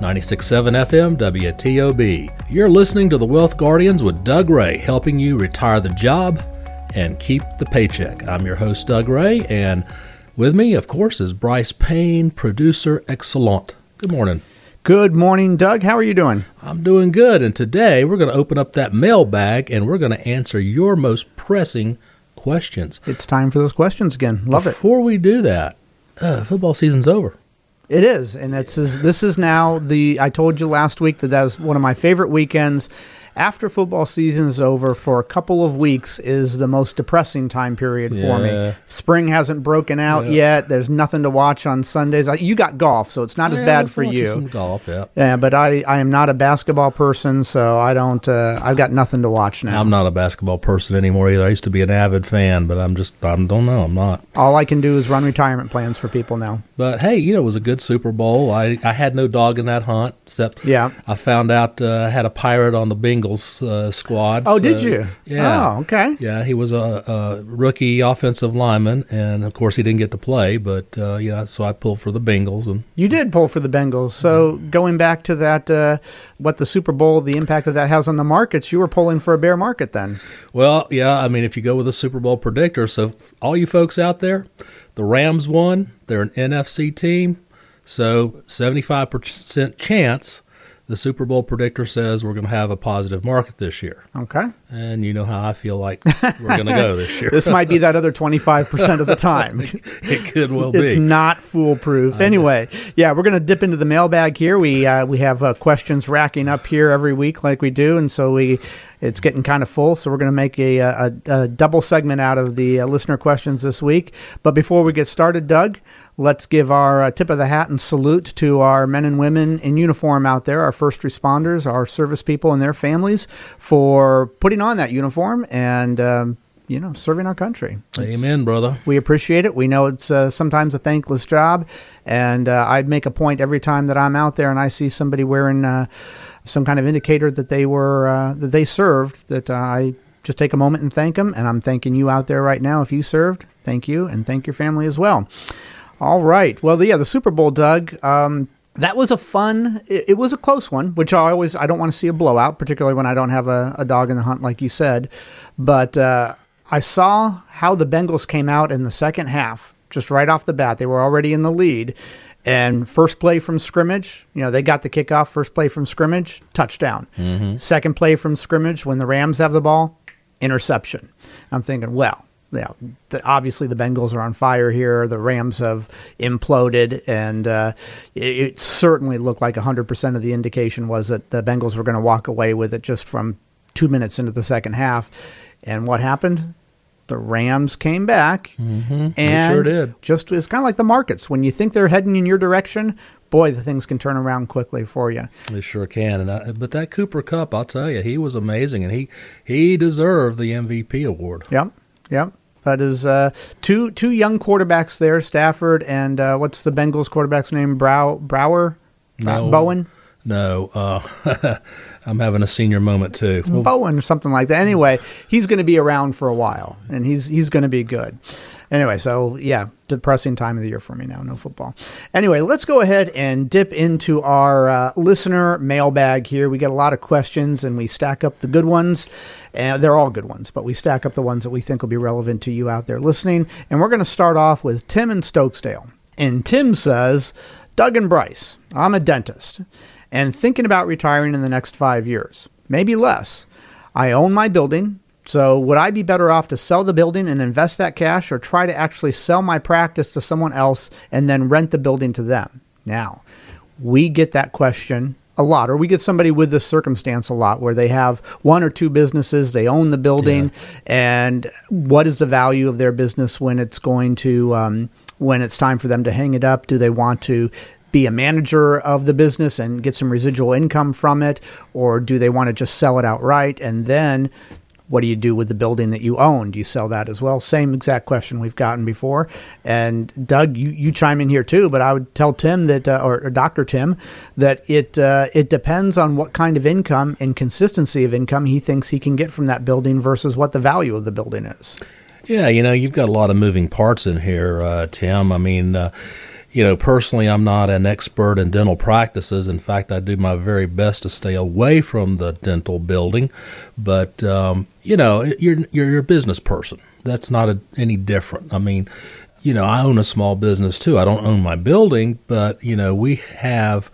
96.7 FM WTOB. You're listening to the Wealth Guardians with Doug Ray, helping you retire the job and keep the paycheck. I'm your host, Doug Ray, and with me, of course, is Bryce Payne, producer excellent. Good morning. Good morning, Doug. How are you doing? I'm doing good, and today we're going to open up that mailbag and we're going to answer your most pressing questions. It's time for those questions again. Love Before it. Before we do that, uh, football season's over. It is, and it's this is now the. I told you last week that that was one of my favorite weekends after football season is over for a couple of weeks is the most depressing time period yeah. for me. Spring hasn't broken out yeah. yet. There's nothing to watch on Sundays. You got golf, so it's not yeah, as bad for you. Some golf, yeah. Yeah, but I, I am not a basketball person, so I don't. Uh, I've got nothing to watch now. I'm not a basketball person anymore either. I used to be an avid fan, but I'm just I don't know. I'm not. All I can do is run retirement plans for people now. But hey, you know, it was a good Super Bowl. I I had no dog in that hunt, except yeah, I found out uh, I had a pirate on the Bengals uh, squad. Oh, did you? Yeah. Oh, okay. Yeah, he was a, a, rookie offensive lineman, and of course he didn't get to play. But uh, yeah, so I pulled for the Bengals, and you did pull for the Bengals. So mm-hmm. going back to that, uh, what the Super Bowl, the impact that that has on the markets, you were pulling for a bear market then. Well, yeah. I mean, if you go with a Super Bowl predictor, so all you folks out there, the Rams won. They're an NFC team, so seventy-five percent chance the Super Bowl predictor says we're going to have a positive market this year. Okay. And you know how I feel like we're going to go this year. this might be that other 25% of the time. it could well it's be. It's not foolproof. Anyway, yeah, we're going to dip into the mailbag here. We uh, we have uh, questions racking up here every week like we do, and so we it's getting kind of full, so we're going to make a, a, a, double segment out of the uh, listener questions this week. But before we get started, Doug, let's give our uh, tip of the hat and salute to our men and women in uniform out there, our first responders, our service people, and their families for putting on that uniform and. Um, you know, serving our country. It's, Amen, brother. We appreciate it. We know it's uh, sometimes a thankless job, and uh, I'd make a point every time that I'm out there and I see somebody wearing uh, some kind of indicator that they were uh, that they served. That uh, I just take a moment and thank them, and I'm thanking you out there right now. If you served, thank you, and thank your family as well. All right. Well, the, yeah, the Super Bowl, Doug. Um, that was a fun. It, it, was a close one, which I always I don't want to see a blowout, particularly when I don't have a, a dog in the hunt, like you said. But uh, I saw how the Bengals came out in the second half, just right off the bat. They were already in the lead, and first play from scrimmage, you know, they got the kickoff, first play from scrimmage, touchdown. Mm-hmm. Second play from scrimmage, when the Rams have the ball, interception. I'm thinking, well, yeah, the, obviously the Bengals are on fire here. The Rams have imploded, and uh, it, it, certainly looked like 100% of the indication was that the Bengals were going to walk away with it just from two minutes into the second half. And what happened? the Rams came back, mm-hmm. and sure did. Just it's kind of like the markets. When you think they're heading in your direction, boy, the things can turn around quickly for you. They sure can. And I, but that Cooper Kupp, I'll tell you, he was amazing, and he he deserved the MVP award. Yep, yep. That is uh, two two young quarterbacks there, Stafford and uh, what's the Bengals quarterback's name? Brow Brower, no, Bowen. No, uh, I'm having a senior moment too. Bowen or something like that. Anyway, he's going to be around for a while, and he's he's going to be good. Anyway, so yeah, depressing time of the year for me now. No football. Anyway, let's go ahead and dip into our uh, listener mailbag here. We get a lot of questions, and we stack up the good ones, and they're all good ones, but we stack up the ones that we think will be relevant to you out there listening. And we're going to start off with Tim in Stokesdale, and Tim says, "Doug and Bryce, I'm a dentist." and thinking about retiring in the next five years, maybe less. I own my building, so would I be better off to sell the building and invest that cash or try to actually sell my practice to someone else and then rent the building to them? Now, we get that question a lot, or we get somebody with this circumstance a lot where they have one or two businesses, they own the building, yeah. and what is the value of their business when it's going to, um, when it's time for them to hang it up? Do they want to be a manager of the business and get some residual income from it? Or do they want to just sell it outright? And then what do you do with the building that you own? Do you sell that as well? Same exact question we've gotten before. And Doug, you, you chime in here too, but I would tell Tim that, uh, or, or, Dr. Tim, that it uh, it depends on what kind of income and consistency of income he thinks he can get from that building versus what the value of the building is. Yeah, you know, you've got a lot of moving parts in here, uh, Tim. I mean, uh, you know, personally, I'm not an expert in dental practices. In fact, I do my very best to stay away from the dental building. But um, you know, you're you're a business person. That's not a, any different. I mean, you know, I own a small business too. I don't own my building, but you know, we have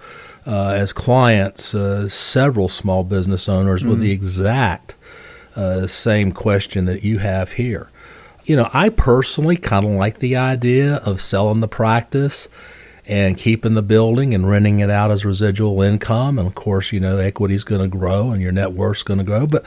uh, as clients uh, several small business owners mm with the exact uh, same question that you have here you know, I personally kind of like the idea of selling the practice and keeping the building and renting it out as residual income. And of course, you know, equity is going to grow and your net worth's going to grow. But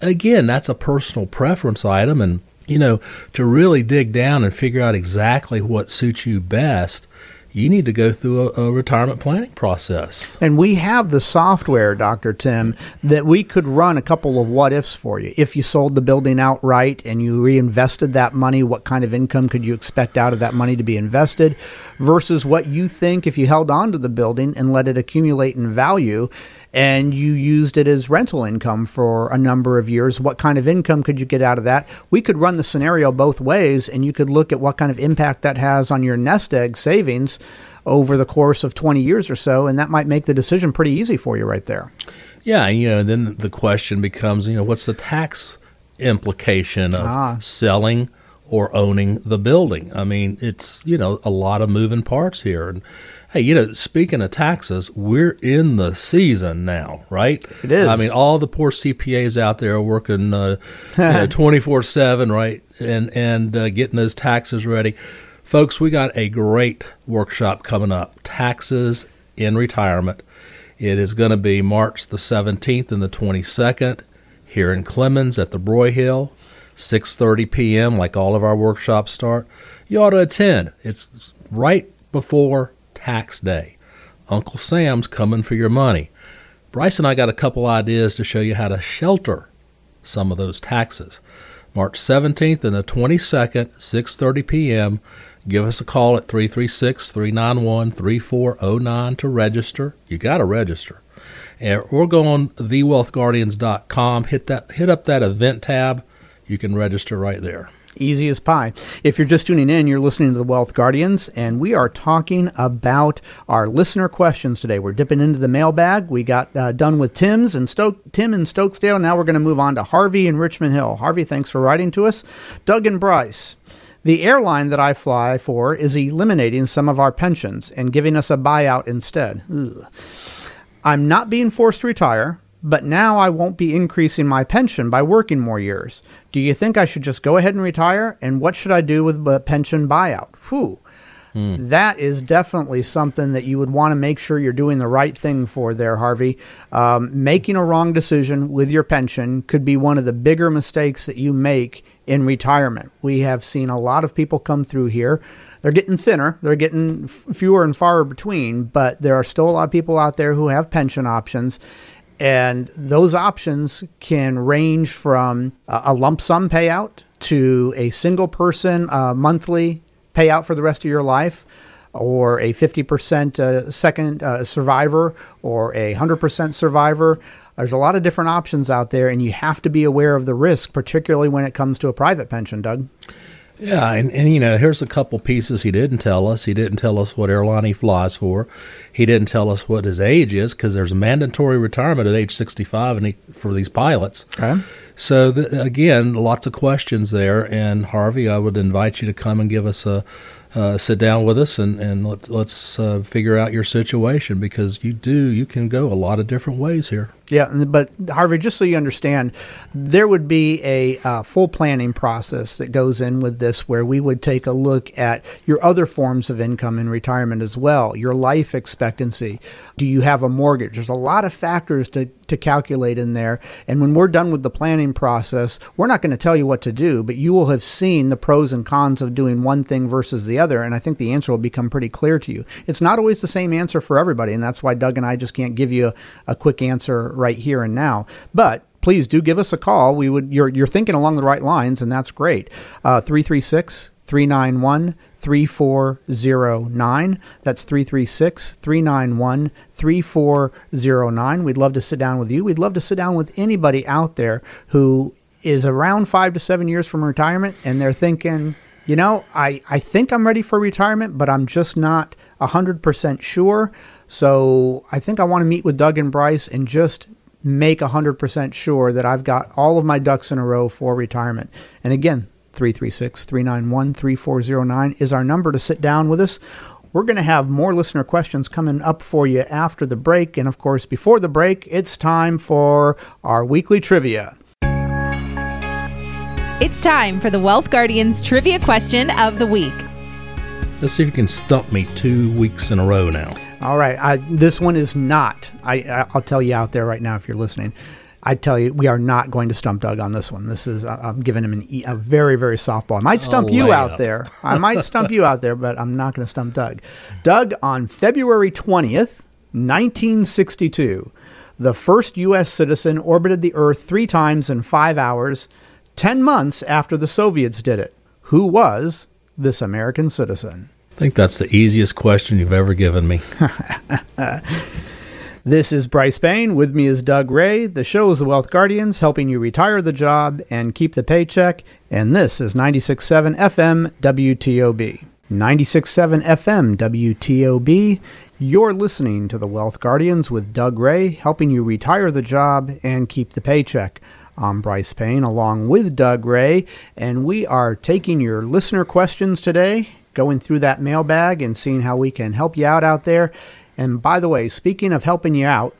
again, that's a personal preference item. And, you know, to really dig down and figure out exactly what suits you best, you need to go through a, a, retirement planning process. And we have the software, Dr. Tim, that we could run a couple of what ifs for you. If you sold the building outright and you reinvested that money, what kind of income could you expect out of that money to be invested versus what you think if you held on to the building and let it accumulate in value? And you used it as rental income for a number of years, what kind of income could you get out of that? We could run the scenario both ways, and you could look at what kind of impact that has on your nest egg savings over the course of 20 years or so, and that might make the decision pretty easy for you right there. Yeah, you know, then the question becomes, you know, what's the tax implication of ah. selling or owning the building? I mean, it's, you know, a lot of moving parts here. And Hey, you know, speaking of taxes, we're in the season now, right? It is. I mean, all the poor CPAs out there are working twenty four seven, right, and and uh, getting those taxes ready. Folks, we got a great workshop coming up: taxes in retirement. It is going to be March the seventeenth and the twenty second here in Clemmons at the Broyhill. 6:30 p.m. like all of our workshops start. You ought to attend. It's right before tax day. Uncle Sam's coming for your money. Bryce and I got a couple ideas to show you how to shelter some of those taxes. March 17th and the 22nd, 6:30 p.m. Give us a call at 336-391-3409 to register. You got to register. Or go on thewealthguardians.com, hit that hit up that event tab. You can register right there. Easy as pie. If you're just tuning in, you're listening to the Wealth Guardians, and we are talking about our listener questions today. We're dipping into the mailbag. We got uh, done with Tim's and Stoke, Tim in Stokesdale. Now we're going to move on to Harvey in Richmond Hill. Harvey, thanks for writing to us. Doug and Bryce. The airline that I fly for is eliminating some of our pensions and giving us a buyout instead. Ugh. I'm not being forced to retire, but now I won't be increasing my pension by working more years. Do you think I should just go ahead and retire? And what should I do with the pension buyout? Whew. Mm. That is definitely something that you would want to make sure you're doing the right thing for there, Harvey. Um, making a wrong decision with your pension could be one of the bigger mistakes that you make in retirement. We have seen a lot of people come through here. They're getting thinner, they're getting f- fewer and far between, but there are still a lot of people out there who have pension options. And those options can range from a lump sum payout to a single person uh, monthly payout for the rest of your life, or a 50% uh, second uh, survivor, or a 100% survivor. There's a lot of different options out there, and you have to be aware of the risk, particularly when it comes to a private pension, Doug. Yeah, and, and you know, here's a couple pieces he didn't tell us. He didn't tell us what airline he flies for. He didn't tell us what his age is because there's a mandatory retirement at age 65 and he, for these pilots. Okay. So again, lots of questions there. And Harvey, I would invite you to come and give us a uh, sit down with us and, and let's, let's uh, figure out your situation because you do you can go a lot of different ways here. Yeah, but Harvey, just so you understand, there would be a uh, full planning process that goes in with this where we would take a look at your other forms of income in retirement as well, your life expectancy. Do you have a mortgage? There's a lot of factors to, to calculate in there. And when we're done with the planning process, we're not going to tell you what to do, but you will have seen the pros and cons of doing one thing versus the other. And I think the answer will become pretty clear to you. It's not always the same answer for everybody. And that's why Doug and I just can't give you a, a quick answer right here and now. But please do give us a call. We would you're you're thinking along the right lines, and that's great. Uh, 336 391 3409. That's 336 391 3409. We'd love to sit down with you. We'd love to sit down with anybody out there who is around five to seven years from retirement and they're thinking, you know, I, I think I'm ready for retirement, but I'm just not 100% sure. So I think I want to meet with Doug and Bryce and just make 100% sure that I've got all of my ducks in a row for retirement. And again, 336 391 3409 is our number to sit down with us. We're going to have more listener questions coming up for you after the break. And of course, before the break, it's time for our weekly trivia. It's time for the Wealth Guardians trivia question of the week. Let's see if you can stump me two weeks in a row now. All right. I, this one is not. I, I'll tell you out there right now if you're listening. I tell you, we are not going to stump Doug on this one. This is I'm giving him an, a very very softball. I might stump oh, you out there. I might stump you out there, but I'm not going to stump Doug. Doug on February 20th, 1962, the first U.S. citizen orbited the Earth three times in five hours, ten months after the Soviets did it. Who was this American citizen? I think that's the easiest question you've ever given me. This is Bryce Payne. With me is Doug Ray. The show is The Wealth Guardians, helping you retire the job and keep the paycheck. And this is 96.7 FM WTOB. 96.7 FM WTOB. You're listening to The Wealth Guardians with Doug Ray, helping you retire the job and keep the paycheck. I'm Bryce Payne along with Doug Ray, and we are taking your listener questions today, going through that mailbag and seeing how we can help you out out there. And by the way, speaking of helping you out,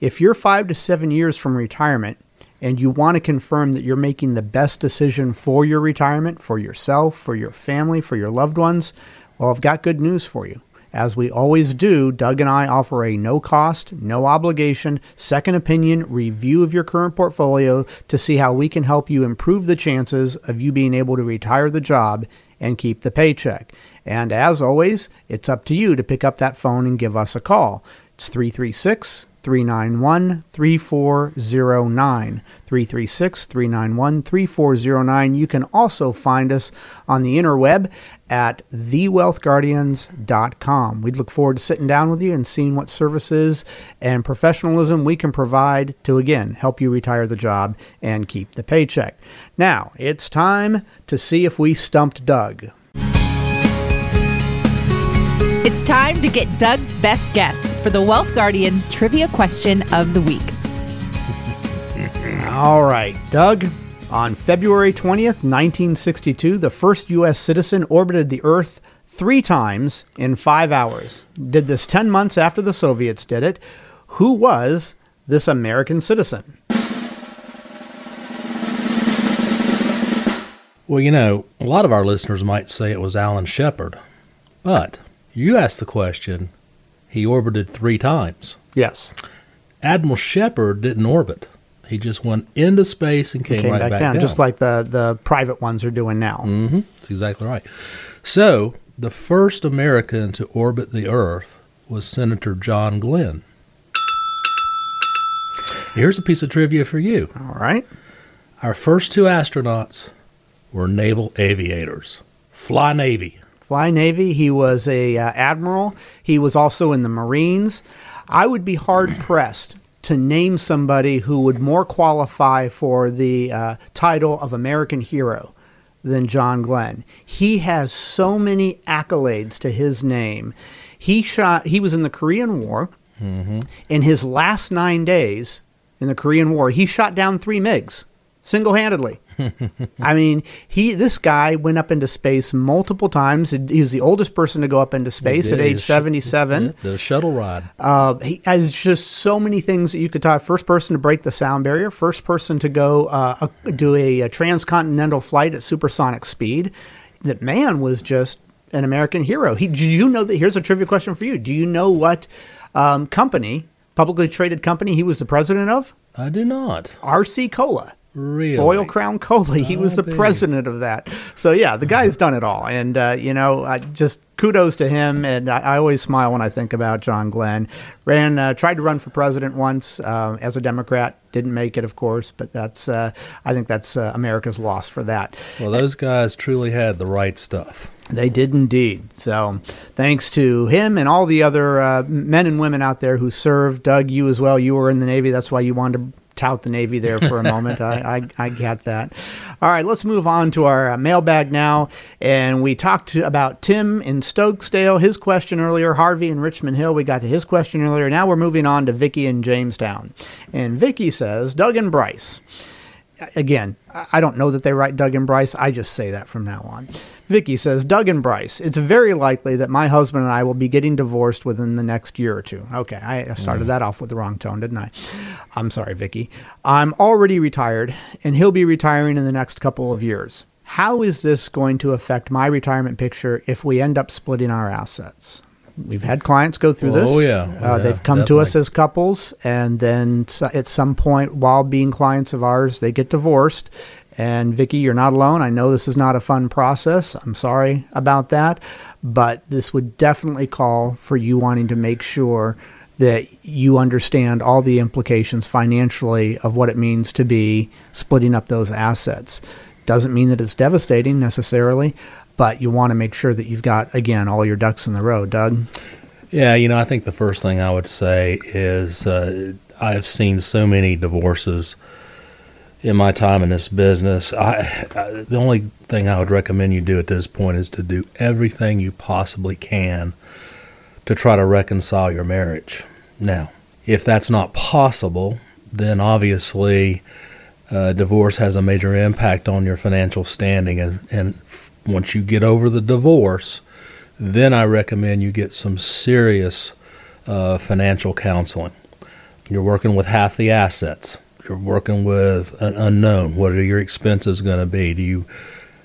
if you're five to seven years from retirement and you want to confirm that you're making the best decision for your retirement, for yourself, for your family, for your loved ones, well, I've got good news for you. As we always do, Doug and I offer a no cost, no obligation, second opinion review of your current portfolio to see how we can help you improve the chances of you being able to retire the job and keep the paycheck. And as always, it's up to you to pick up that phone and give us a call. It's 336 391 3409. 336 391 3409. You can also find us on the interweb at thewealthguardians.com. We'd look forward to sitting down with you and seeing what services and professionalism we can provide to, again, help you retire the job and keep the paycheck. Now, it's time to see if we stumped Doug. Time to get Doug's best guess for the Wealth Guardians trivia question of the week. All right, Doug. On February 20th, 1962, the first U.S. citizen orbited the Earth three times in five hours. Did this 10 months after the Soviets did it. Who was this American citizen? Well, you know, a lot of our listeners might say it was Alan Shepard, but you asked the question, he orbited three times. Yes. Admiral Shepard didn't orbit. He just went into space and came, Came right back, back, down, down, just like the, the private ones are doing now. hmm That's exactly right. So, the first American to orbit the Earth was Senator John Glenn. Here's a piece of trivia for you. All right. Our first two astronauts were naval aviators. Fly Navy. Fly Navy. He was a uh, admiral. He was also in the Marines. I would be hard pressed to name somebody who would more qualify for the uh, title of American hero than John Glenn. He has so many accolades to his name. He shot. He was in the Korean War. In his last nine days in the Korean War, he shot down three MiGs single handedly. I mean, he this guy went up into space multiple times. He was the oldest person to go up into space at age 77. The shuttle ride. Uh, he has just so many things that you could talk. First person to break the sound barrier. First person to go uh, do a, a transcontinental flight at supersonic speed. That man was just an American hero. He, did you know that? Here's a trivia question for you. Do you know what um, company, publicly traded company, he was the president of? I do not. RC Cola. Really? Royal Crown Cola. He was Oh, the baby. president of that. So yeah, the guy's done it all, and uh, you know, uh, just kudos to him. And I, I always smile when I think about John Glenn. Ran, uh, tried to run for president once uh, as a Democrat, didn't make it, of course. But that's, uh, I think that's uh, America's loss for that. Well, those guys truly had the right stuff. They did indeed. So, thanks to him and all the other uh, men and women out there who served. Doug, you as well. You were in the Navy. That's why you wanted to tout the Navy there for a moment. I, I, I get that. All right, let's move on to our uh, mailbag now. And we talked to, about Tim in Stokesdale, his question earlier. Harvey in Richmond Hill, we got to his question earlier. Now we're moving on to Vicky in Jamestown. And Vicky says, Doug and Bryce. Again, I don't know that they write Doug and Bryce. I just say that from now on. Vicky says, Doug and Bryce, it's very likely that my husband and I will be getting divorced within the next year or two. Okay, I started mm. that off with the wrong tone, didn't I? I'm sorry, Vicky. I'm already retired, and he'll be retiring in the next couple of years. How is this going to affect my retirement picture if we end up splitting our assets? We've had clients go through this. Oh yeah, oh, uh, they've come definitely. to us as couples, and then at some point, while being clients of ours, they get divorced, and Vicky, you're not alone. I know this is not a fun process. I'm sorry about that, but this would definitely call for you wanting to make sure that you understand all the implications financially of what it means to be splitting up those assets. Doesn't mean that it's devastating necessarily, but you want to make sure that you've got again all your ducks in the row. Doug. Yeah, you know, I think the first thing I would say is uh, I've seen so many divorces in my time in this business, I, I, the only thing I would recommend you do at this point is to do everything you possibly can to try to reconcile your marriage. Now, if that's not possible, then obviously uh, divorce has a major impact on your financial standing. And, and once you get over the divorce, then I recommend you get some serious uh, financial counseling. You're working with half the assets you're working with an unknown. What are your expenses going to be? Do you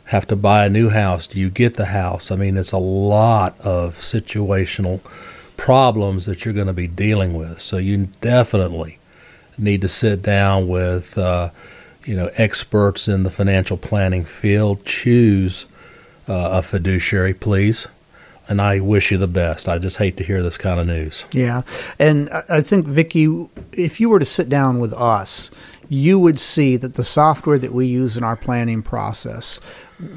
have to buy a new house? Do you get the house? I mean, it's a lot of situational problems that you're going to be dealing with. So you definitely need to sit down with uh, you know experts in the financial planning field. Choose uh, a fiduciary, please and I wish you the best. I just hate to hear this kind of news. Yeah, and I think Vicky, if you were to sit down with us, you would see that the software that we use in our planning process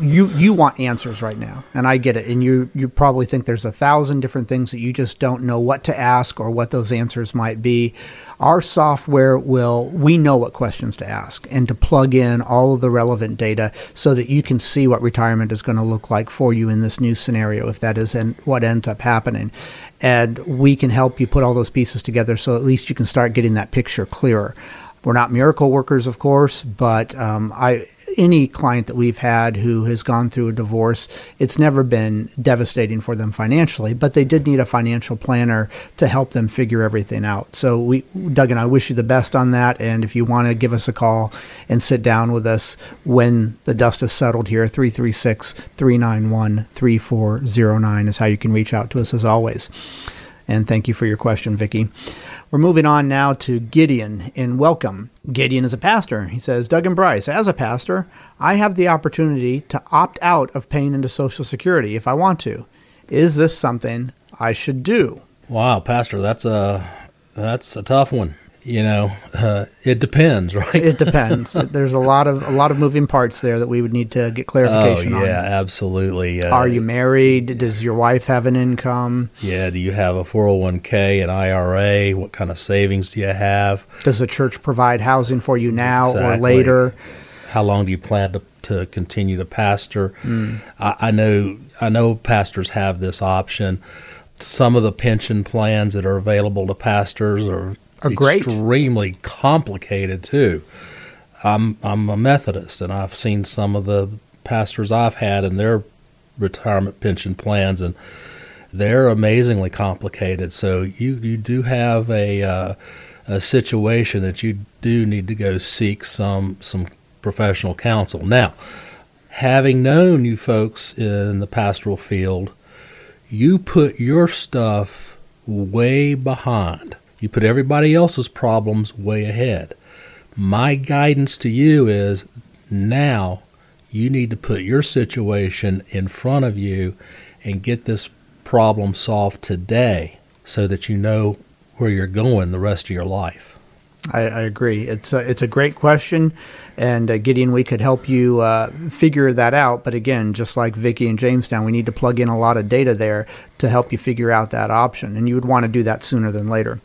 you you want answers right now and i get it. And you you probably think there's a thousand different things that you just don't know what to ask or what those answers might be. Our software will we know what questions to ask and to plug in all of the relevant data so that you can see what retirement is going to look like for you in this new scenario if that is and what ends up happening. And we can help you put all those pieces together so at least you can start getting that picture clearer we're not miracle workers, of course, but um, I any client that we've had who has gone through a divorce, it's never been devastating for them financially, but they did need a financial planner to help them figure everything out. So we, Doug and I wish you the best on that. And if you want to give us a call and sit down with us when the dust is settled here, 336 391 3409 is how you can reach out to us as always. And thank you for your question, Vicky. We're moving on now to Gideon in Welcome. Gideon is a pastor. He says, Doug and Bryce, as a pastor, I have the opportunity to opt out of paying into Social Security if I want to. Is this something I should do? Wow, Pastor, that's a that's a tough one you know, uh, it depends, right? it depends. There's a lot of a lot of moving parts there that we would need to get clarification oh, yeah, on. absolutely. Uh, Are you married? Does your wife have an income? Yeah. Do you have a 401k, an IRA? What kind of savings do you have? Does the church provide housing for you now exactly. or later? How long do you plan to, to continue to pastor? Mm. I, I know I know pastors have this option some of the pension plans that are available to pastors are are great. Extremely complicated too. I'm I'm a Methodist, and I've seen some of the pastors I've had and their retirement pension plans, and they're amazingly complicated. So you you do have a uh, a situation that you do need to go seek some some professional counsel. Now, having known you folks in the pastoral field, you put your stuff way behind. You put everybody else's problems way ahead. My guidance to you is now you need to put your situation in front of you and get this problem solved today so that you know where you're going the rest of your life. I, I agree. It's a, it's a great question, and uh, Gideon, we could help you uh, figure that out. But again, just like Vicky and Jamestown, we need to plug in a lot of data there to help you figure out that option, and you would want to do that sooner than later.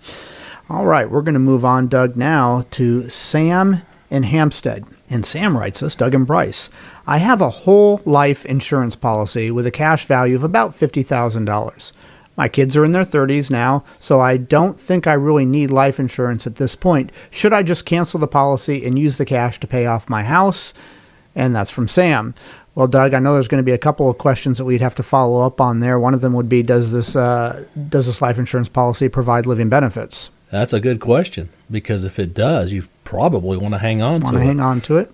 All right, we're going to move on, Doug, now to Sam in Hampstead. And Sam writes us, Doug and Bryce, I have a whole life insurance policy with a cash value of about $50,000. My kids are in their 30s now, so I don't think I really need life insurance at this point. Should I just cancel the policy and use the cash to pay off my house? And that's from Sam. Well, Doug, I know there's going to be a couple of questions that we'd have to follow up on there. One of them would be, does this uh, does this life insurance policy provide living benefits? That's a good question because if it does, you probably want to hang on Want to to it. hang on to it?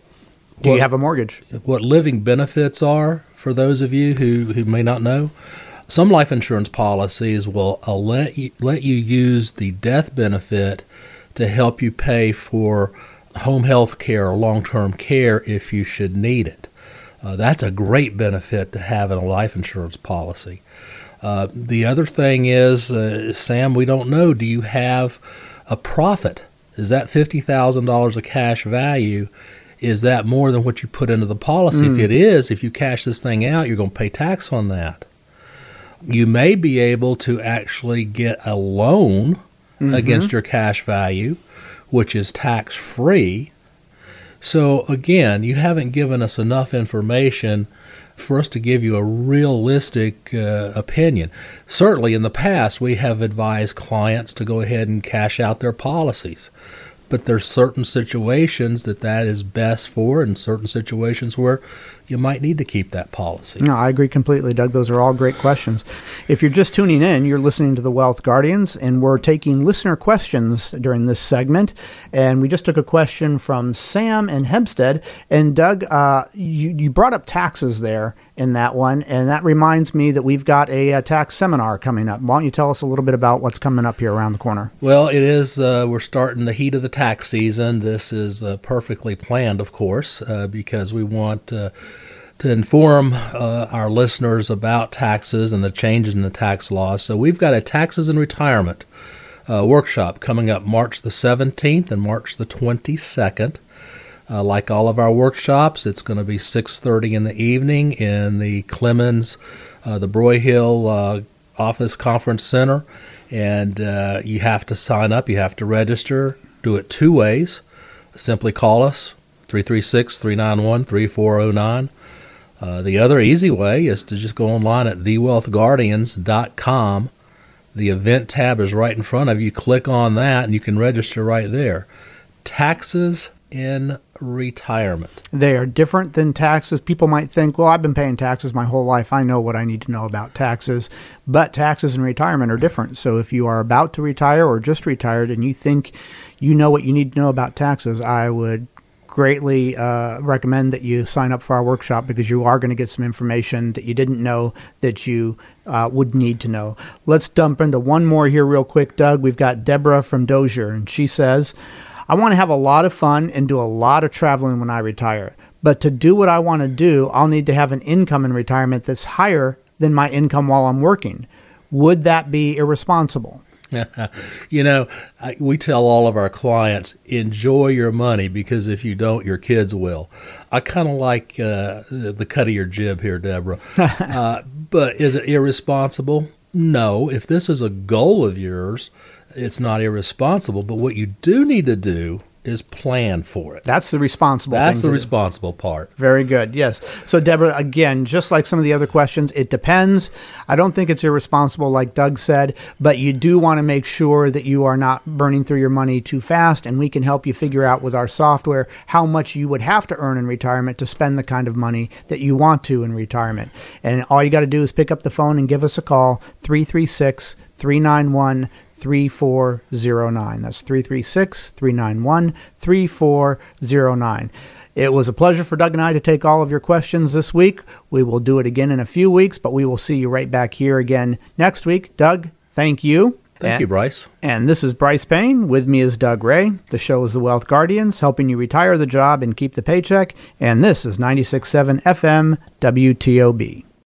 Do Well- you have a mortgage? what living benefits are for those of you who, who may not know. Some life insurance policies will let you, let you use the death benefit to help you pay for home health care or long term care if you should need it. Uh, that's a great benefit to have in a life insurance policy. Uh, the other thing is, uh, Sam, we don't know. Do you have a profit? Is that fifty thousand dollars of cash value? Is that more than what you put into the policy? If it is, if you cash this thing out, you're going to pay tax on that. You may be able to actually get a loan against your cash value, which is tax free. So, again, you haven't given us enough information for us to give you a realistic uh, opinion. Certainly, in the past, we have advised clients to go ahead and cash out their policies. But there's certain situations that that is best for, and certain situations where you might need to keep that policy. No, I agree completely, Doug. Those are all great questions. If you're just tuning in, you're listening to the Wealth Guardians, and we're taking listener questions during this segment. And we just took a question from Sam in Hampstead. And Doug, uh, you, you brought up taxes there in that one, and that reminds me that we've got a, uh tax seminar coming up. Why don't you tell us a little bit about what's coming up here around the corner? Well, it is. Uh, we're starting the heat of the tax season. This is uh, perfectly planned, of course, uh, because we want uh, to inform our listeners about taxes and the changes in the tax laws. So we've got a taxes and retirement workshop coming up March the 17th and March the 22nd. Uh, like all of our workshops, it's going to be 6:30 in the evening in the Clemmons, uh, the Broyhill uh, Office Conference Center, and you have to sign up. You have to register. Do it two ways. Simply call us 336-391-3409. Uh, the other easy way is to just go online at thewealthguardians.com. The event tab is right in front of you. Click on that, and you can register right there. Taxes in retirement. They are different than taxes. People might think, well, I've been paying taxes my whole life. I know what I need to know about taxes. But taxes and retirement are different. So if you are about to retire or just retired and you think you know what you need to know about taxes, I would greatly uh, recommend that you sign up for our workshop because you are going to get some information that you didn't know that you uh, would need to know. Let's dump into one more here, real quick, Doug. We've got Deborah from Dozier, and she says, I want to have a lot of fun and do a lot of traveling when I retire. But to do what I want to do, I'll need to have an income in retirement that's higher than my income while I'm working. Would that be irresponsible? you know, I, we tell all of our clients enjoy your money because if you don't, your kids will. I kind of like uh, the, the cut of your jib here, Deborah. uh, but is it irresponsible? No. If this is a goal of yours, it's not irresponsible. But what you do need to do is plan for it. That's the responsible That's the to do. responsible part. Very good. Yes. So, Deborah, again, just like some of the other questions, it depends. I don't think it's irresponsible, like Doug said, but you do want to make sure that you are not burning through your money too fast. And we can help you figure out with our software how much you would have to earn in retirement to spend the kind of money that you want to in retirement. And all you got to do is pick up the phone and give us a call 336 391 3409. That's 336 391 3409. It was a pleasure for Doug and I to take all of your questions this week. We will do it again in a few weeks, but we will see you right back here again next week. Doug, thank you. Thank And- you, Bryce. And this is Bryce Payne. With me is Doug Ray. The show is The Wealth Guardians, helping you retire the job and keep the paycheck. And this is 96.7 FM WTOB.